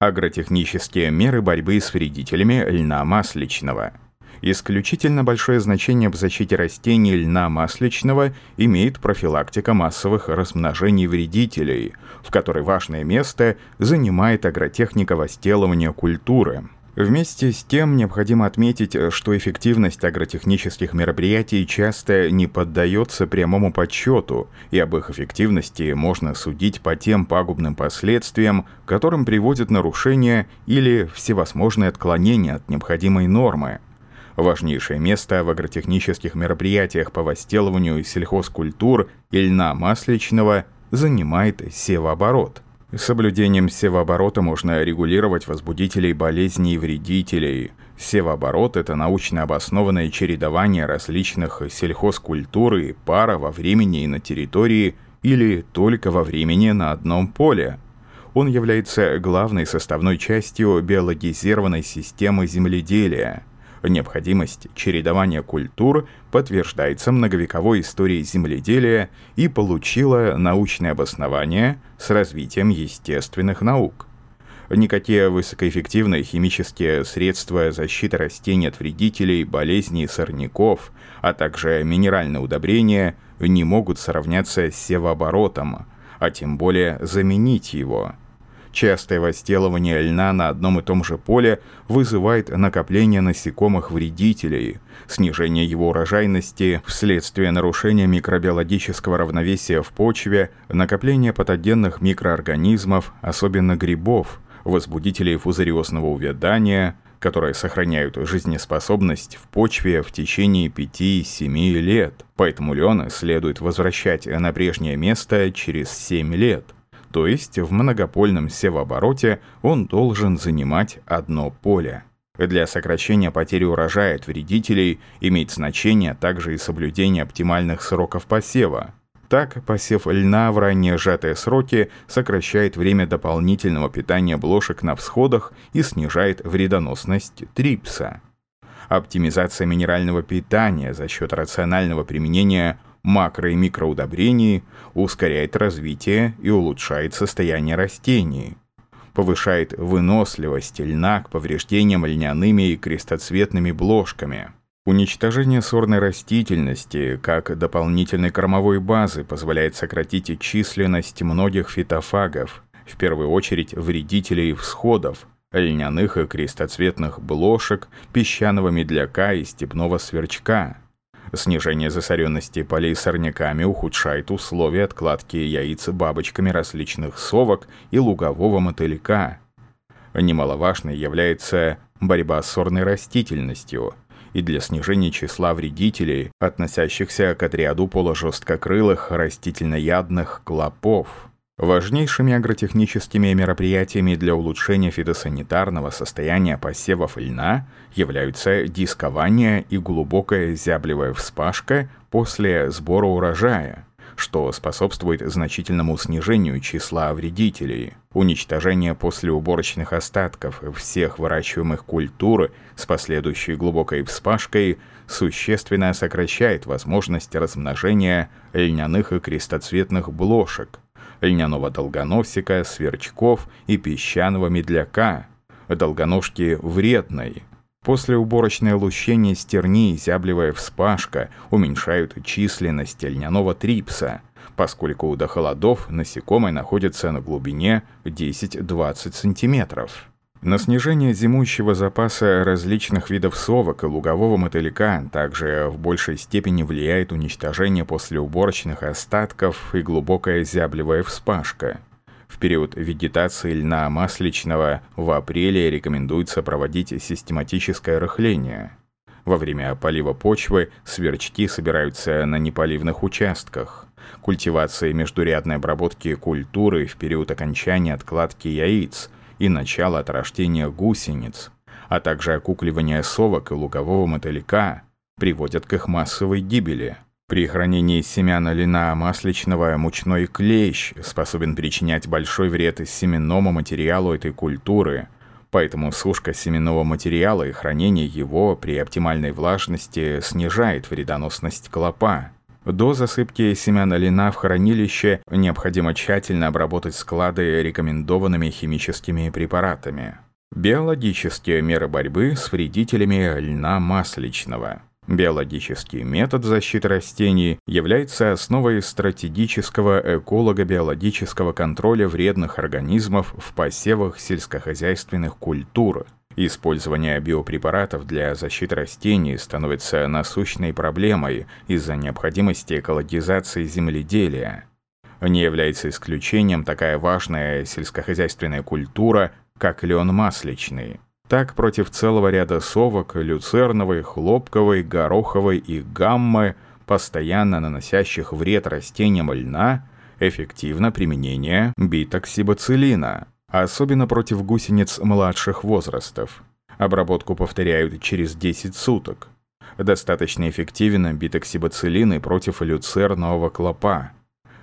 Агротехнические меры борьбы с вредителями льна масличного. Исключительно большое значение в защите растений льна масличного имеет профилактика массовых размножений вредителей, в которой важное место занимает агротехника возделывания культуры. Вместе с тем необходимо отметить, что эффективность агротехнических мероприятий часто не поддается прямому подсчету, и об их эффективности можно судить по тем пагубным последствиям, которым приводят нарушения или всевозможные отклонения от необходимой нормы. Важнейшее место в агротехнических мероприятиях по возделыванию сельхозкультур и льна масличного занимает севооборот – Соблюдением севооборота можно регулировать возбудителей болезней и вредителей. Севооборот – это научно обоснованное чередование различных сельхозкультур и пара во времени и на территории или только во времени на одном поле. Он является главной составной частью биологизированной системы земледелия – Необходимость чередования культур подтверждается многовековой историей земледелия и получила научное обоснование с развитием естественных наук. Никакие высокоэффективные химические средства защиты растений от вредителей, болезней, сорняков, а также минеральные удобрения не могут сравняться с севооборотом, а тем более заменить его – Частое возделывание льна на одном и том же поле вызывает накопление насекомых-вредителей, снижение его урожайности вследствие нарушения микробиологического равновесия в почве, накопление патогенных микроорганизмов, особенно грибов, возбудителей фузариозного увядания, которые сохраняют жизнеспособность в почве в течение 5-7 лет. Поэтому лен следует возвращать на прежнее место через 7 лет то есть в многопольном севообороте он должен занимать одно поле. Для сокращения потери урожая от вредителей имеет значение также и соблюдение оптимальных сроков посева. Так, посев льна в ранние сжатые сроки сокращает время дополнительного питания блошек на всходах и снижает вредоносность трипса. Оптимизация минерального питания за счет рационального применения макро- и микроудобрений, ускоряет развитие и улучшает состояние растений, повышает выносливость льна к повреждениям льняными и крестоцветными бложками. Уничтожение сорной растительности как дополнительной кормовой базы позволяет сократить численность многих фитофагов, в первую очередь вредителей всходов, льняных и крестоцветных блошек, песчаного медляка и степного сверчка – Снижение засоренности полей сорняками ухудшает условия откладки яиц бабочками различных совок и лугового мотылька. Немаловажной является борьба с сорной растительностью и для снижения числа вредителей, относящихся к отряду положесткокрылых растительноядных клопов. Важнейшими агротехническими мероприятиями для улучшения фитосанитарного состояния посевов льна являются дискование и глубокая зяблевая вспашка после сбора урожая, что способствует значительному снижению числа вредителей. Уничтожение после уборочных остатков всех выращиваемых культур с последующей глубокой вспашкой существенно сокращает возможность размножения льняных и крестоцветных блошек, льняного долгоносика, сверчков и песчаного медляка, долгоножки вредной. После уборочной лущения стерни и зяблевая вспашка уменьшают численность льняного трипса, поскольку до холодов насекомые находятся на глубине 10-20 сантиметров. На снижение зимующего запаса различных видов совок и лугового мотылька также в большей степени влияет уничтожение после уборочных остатков и глубокая зяблевая вспашка. В период вегетации льна масличного в апреле рекомендуется проводить систематическое рыхление. Во время полива почвы сверчки собираются на неполивных участках. Культивация междурядной обработки культуры в период окончания откладки яиц – и начало от рождения гусениц, а также окукливание совок и лугового мотылька приводят к их массовой гибели. При хранении семян льна масличного мучной клещ способен причинять большой вред семенному материалу этой культуры, поэтому сушка семенного материала и хранение его при оптимальной влажности снижает вредоносность клопа. До засыпки семян льна в хранилище необходимо тщательно обработать склады рекомендованными химическими препаратами. Биологические меры борьбы с вредителями льна масличного. Биологический метод защиты растений является основой стратегического эколого-биологического контроля вредных организмов в посевах сельскохозяйственных культур – Использование биопрепаратов для защиты растений становится насущной проблемой из-за необходимости экологизации земледелия. Не является исключением такая важная сельскохозяйственная культура, как лен масличный. Так, против целого ряда совок, люцерновой, хлопковой, гороховой и гаммы, постоянно наносящих вред растениям льна, эффективно применение битоксибацилина – особенно против гусениц младших возрастов. Обработку повторяют через 10 суток. Достаточно эффективен битоксибациллин против люцернового клопа.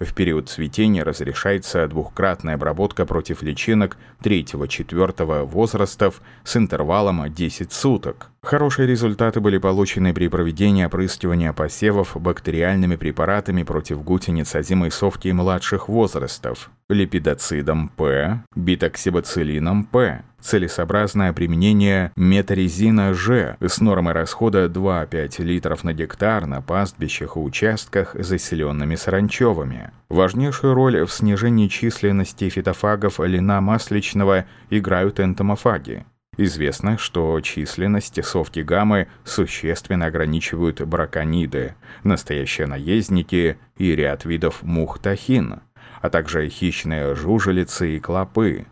В период цветения разрешается двухкратная обработка против личинок 3-4 возрастов с интервалом 10 суток. Хорошие результаты были получены при проведении опрыскивания посевов бактериальными препаратами против гусениц озимой совки младших возрастов, лепидоцидом П, битоксибациллином П, целесообразное применение метаризина Ж с нормой расхода 2-5 литров на гектар на пастбищах и участках, заселенными саранчевыми. Важнейшую роль в снижении численности фитофагов льна масличного играют энтомофаги. Известно, что численность совки гаммы существенно ограничивают бракониды, настоящие наездники и ряд видов мух тахин, а также хищные жужелицы и клопы.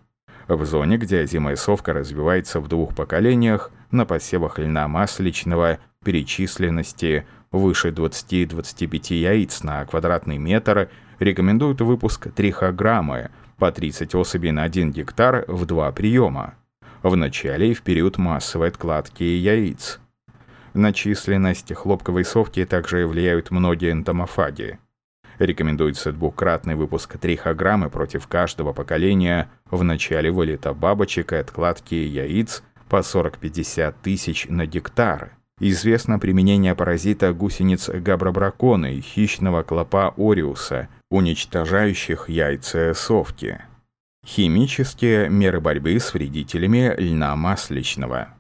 В зоне, где озимая совка развивается в двух поколениях, на посевах льна масличного перечисленности выше 20-25 яиц на квадратный метр рекомендуют выпуск трихограммы по 30 особей на 1 гектар в два приема в начале и в период массовой откладки яиц. На численность хлопковой совки также влияют многие энтомофаги. Рекомендуется двукратный выпуск трихограммы против каждого поколения в начале вылета бабочек и откладки яиц по 40-50 тысяч на гектар. Известно применение паразита гусениц габробракона и хищного клопа ориуса, уничтожающих яйца совки. Химические меры борьбы с вредителями льна масличного.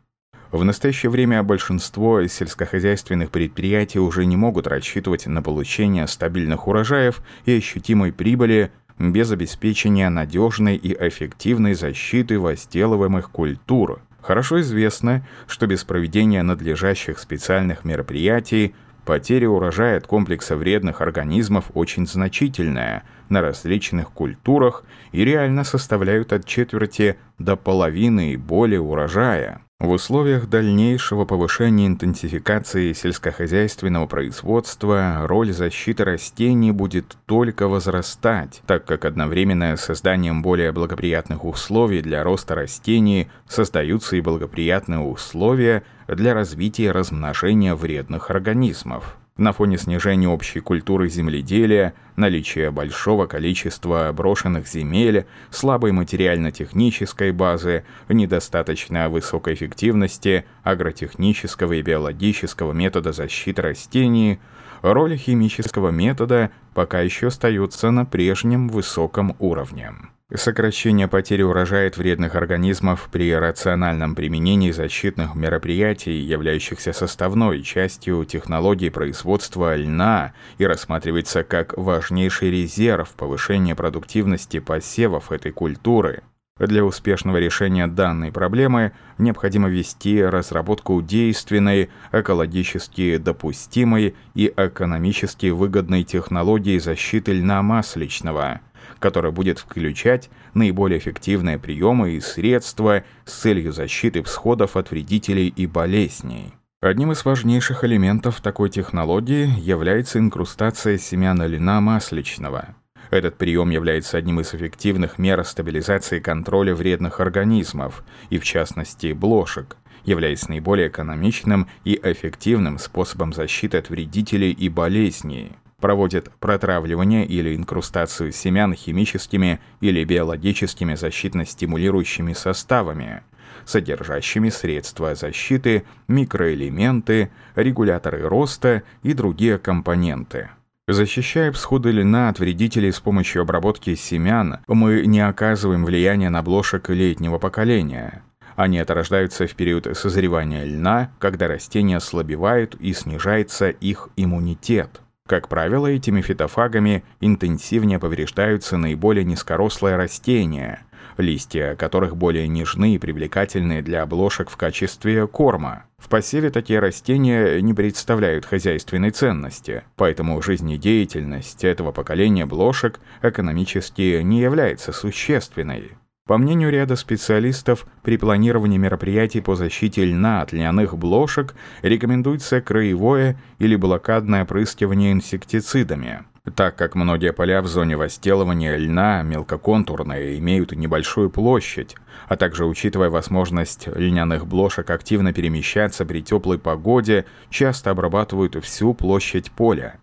В настоящее время большинство сельскохозяйственных предприятий уже не могут рассчитывать на получение стабильных урожаев и ощутимой прибыли без обеспечения надежной и эффективной защиты возделываемых культур. Хорошо известно, что без проведения надлежащих специальных мероприятий Потеря урожая от комплекса вредных организмов очень значительная на различных культурах и реально составляют от четверти до половины и более урожая. В условиях дальнейшего повышения интенсификации сельскохозяйственного производства роль защиты растений будет только возрастать, так как одновременно с созданием более благоприятных условий для роста растений создаются и благоприятные условия для развития размножения вредных организмов. На фоне снижения общей культуры земледелия, наличия большого количества брошенных земель, слабой материально-технической базы, недостаточно высокой эффективности агротехнического и биологического метода защиты растений, роль химического метода пока еще остается на прежнем высоком уровне. Сокращение потери урожая от вредных организмов при рациональном применении защитных мероприятий, являющихся составной частью технологий производства льна и рассматривается как важнейший резерв повышения продуктивности посевов этой культуры. Для успешного решения данной проблемы необходимо ввести разработку действенной, экологически допустимой и экономически выгодной технологии защиты льна масличного – которая будет включать наиболее эффективные приемы и средства с целью защиты всходов от вредителей и болезней. Одним из важнейших элементов такой технологии является инкрустация семян льна масличного. Этот прием является одним из эффективных мер стабилизации контроля вредных организмов, и в частности блошек, являясь наиболее экономичным и эффективным способом защиты от вредителей и болезней проводит протравливание или инкрустацию семян химическими или биологическими защитно-стимулирующими составами, содержащими средства защиты, микроэлементы, регуляторы роста и другие компоненты. Защищая всходы льна от вредителей с помощью обработки семян, мы не оказываем влияния на блошек летнего поколения. Они отрождаются в период созревания льна, когда растения ослабевают и снижается их иммунитет. Как правило, этими фитофагами интенсивнее повреждаются наиболее низкорослые растения, листья которых более нежны и привлекательны для обложек в качестве корма. В посеве такие растения не представляют хозяйственной ценности, поэтому жизнедеятельность этого поколения блошек экономически не является существенной. По мнению ряда специалистов, при планировании мероприятий по защите льна от льняных блошек рекомендуется краевое или блокадное опрыскивание инсектицидами. Так как многие поля в зоне возделывания льна мелкоконтурные имеют небольшую площадь, а также учитывая возможность льняных блошек активно перемещаться при теплой погоде, часто обрабатывают всю площадь поля.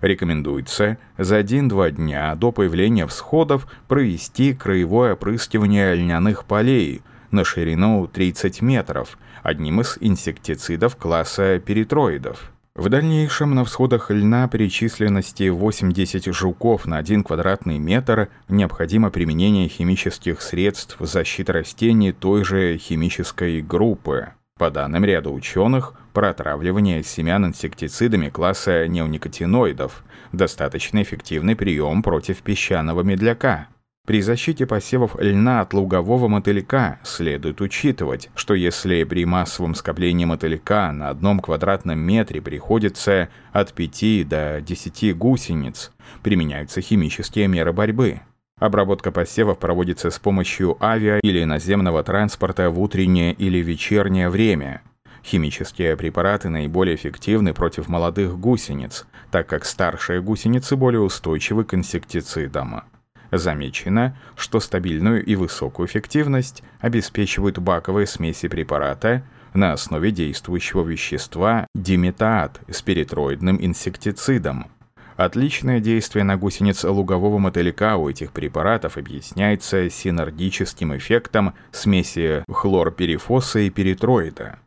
Рекомендуется за 1-2 дня до появления всходов провести краевое опрыскивание льняных полей на ширину 30 метров одним из инсектицидов класса перитроидов. В дальнейшем на всходах льна при численности 8-10 жуков на 1 квадратный метр необходимо применение химических средств защиты растений той же химической группы. По данным ряда ученых, протравливание семян инсектицидами класса неоникотиноидов – достаточно эффективный прием против песчаного медляка. При защите посевов льна от лугового мотылька следует учитывать, что если при массовом скоплении мотылька на одном квадратном метре приходится от 5 до 10 гусениц, применяются химические меры борьбы. Обработка посевов проводится с помощью авиа или наземного транспорта в утреннее или вечернее время. Химические препараты наиболее эффективны против молодых гусениц, так как старшие гусеницы более устойчивы к инсектицидам. Замечено, что стабильную и высокую эффективность обеспечивают баковые смеси препарата на основе действующего вещества диметаат с перитроидным инсектицидом, Отличное действие на гусениц лугового мотылька у этих препаратов объясняется синергическим эффектом смеси хлорперифоса и перитроида.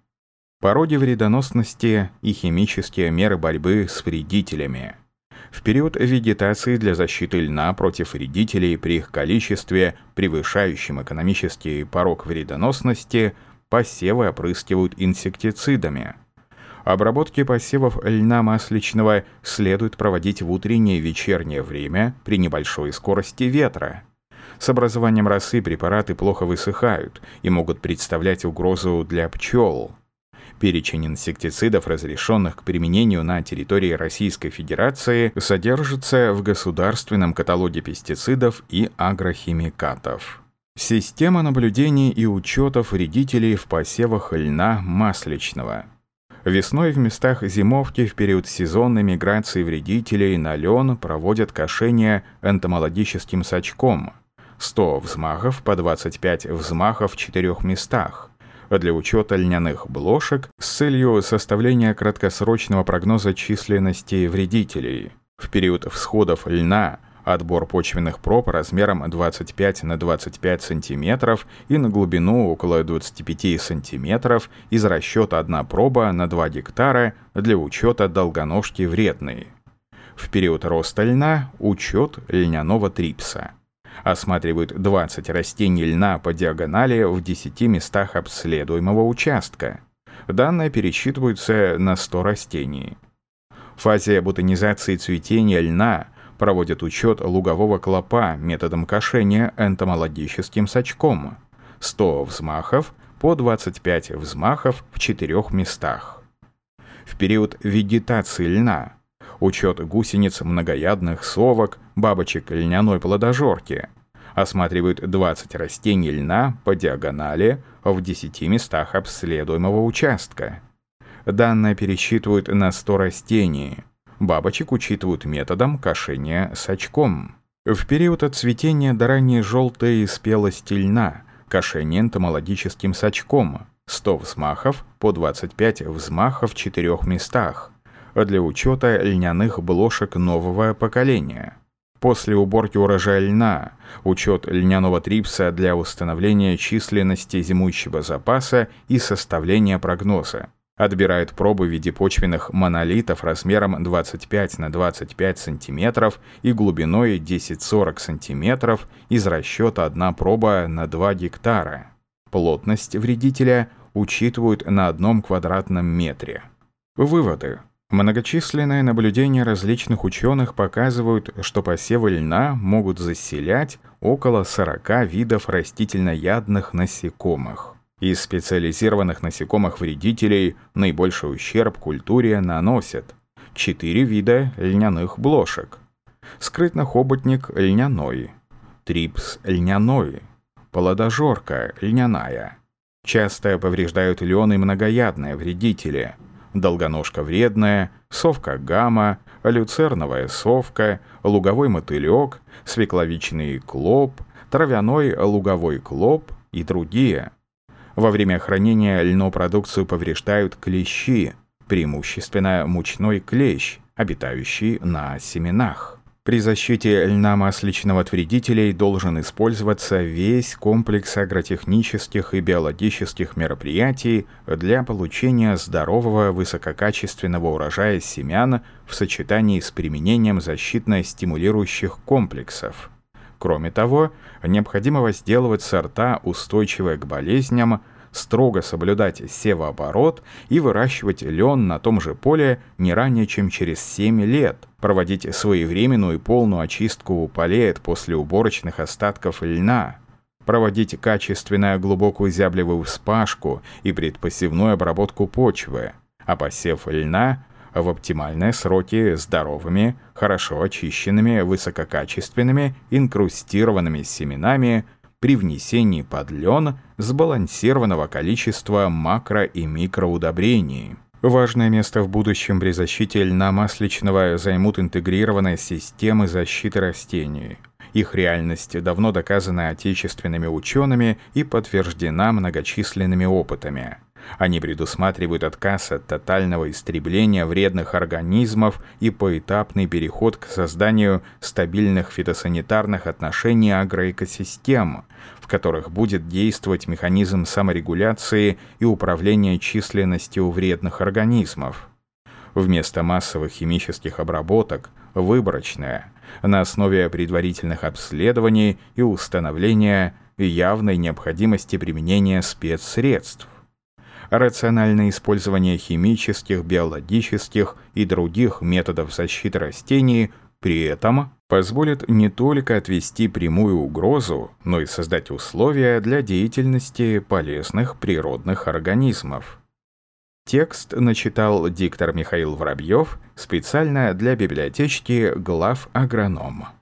Породе вредоносности и химические меры борьбы с вредителями. В период вегетации для защиты льна против вредителей при их количестве, превышающем экономический порог вредоносности, посевы опрыскивают инсектицидами – Обработки посевов льна масличного следует проводить в утреннее и вечернее время при небольшой скорости ветра. С образованием росы препараты плохо высыхают и могут представлять угрозу для пчел. Перечень инсектицидов, разрешенных к применению на территории Российской Федерации, содержится в Государственном каталоге пестицидов и агрохимикатов. Система наблюдений и учетов вредителей в посевах льна масличного – Весной в местах зимовки в период сезонной миграции вредителей на лен проводят кошение энтомологическим сачком. 100 взмахов по 25 взмахов в четырех местах. Для учета льняных блошек с целью составления краткосрочного прогноза численности вредителей. В период всходов льна Отбор почвенных проб размером 25 на 25 см и на глубину около 25 см из расчета одна проба на 2 гектара для учета долгоножки вредной. В период роста льна учет льняного трипса. Осматривают 20 растений льна по диагонали в 10 местах обследуемого участка. Данные пересчитываются на 100 растений. В фазе ботанизации цветения льна – проводят учет лугового клопа методом кошения энтомологическим сачком. 100 взмахов по 25 взмахов в четырех местах. В период вегетации льна учет гусениц многоядных совок, бабочек льняной плодожорки. Осматривают 20 растений льна по диагонали в 10 местах обследуемого участка. Данные пересчитывают на 100 растений – Бабочек учитывают методом кошения с очком. В период от цветения до ранней желтой спелости льна кошение энтомологическим сачком 100 взмахов по 25 взмахов в четырех местах для учета льняных блошек нового поколения. После уборки урожая льна, учет льняного трипса для установления численности зимующего запаса и составления прогноза. Отбирают пробы в виде почвенных монолитов размером 25 на 25 см и глубиной 10-40 см из расчета одна проба на 2 гектара. Плотность вредителя учитывают на одном квадратном метре. Выводы. Многочисленные наблюдения различных ученых показывают, что посевы льна могут заселять около 40 видов растительноядных насекомых. Из специализированных насекомых-вредителей наибольший ущерб культуре наносят 4 вида льняных блошек, скрытнохоботник льняной, трипс льняной, плодожорка льняная. Часто повреждают и многоядные вредители – долгоножка вредная, совка гамма, люцерновая совка, луговой мотылек, свекловичный клоп, травяной луговой клоп и другие. Во время хранения льнопродукцию повреждают клещи, преимущественно мучной клещ, обитающий на семенах. При защите льна масличного от вредителей должен использоваться весь комплекс агротехнических и биологических мероприятий для получения здорового высококачественного урожая семян в сочетании с применением защитно-стимулирующих комплексов. Кроме того, необходимо возделывать сорта, устойчивые к болезням, строго соблюдать севооборот и выращивать лен на том же поле не ранее, чем через 7 лет, проводить своевременную и полную очистку полей после уборочных остатков льна, проводить качественную глубокую зяблевую вспашку и предпосевную обработку почвы, а посев льна в оптимальные сроки здоровыми, хорошо очищенными, высококачественными, инкрустированными семенами – при внесении под лен сбалансированного количества макро- и микроудобрений. Важное место в будущем при защите льна масличного займут интегрированные системы защиты растений. Их реальность давно доказана отечественными учеными и подтверждена многочисленными опытами. Они предусматривают отказ от тотального истребления вредных организмов и поэтапный переход к созданию стабильных фитосанитарных отношений агроэкосистем, в которых будет действовать механизм саморегуляции и управления численностью вредных организмов. Вместо массовых химических обработок – выборочная, на основе предварительных обследований и установления явной необходимости применения спецсредств рациональное использование химических, биологических и других методов защиты растений при этом позволит не только отвести прямую угрозу, но и создать условия для деятельности полезных природных организмов. Текст начитал диктор Михаил Воробьев специально для библиотечки глав агронома.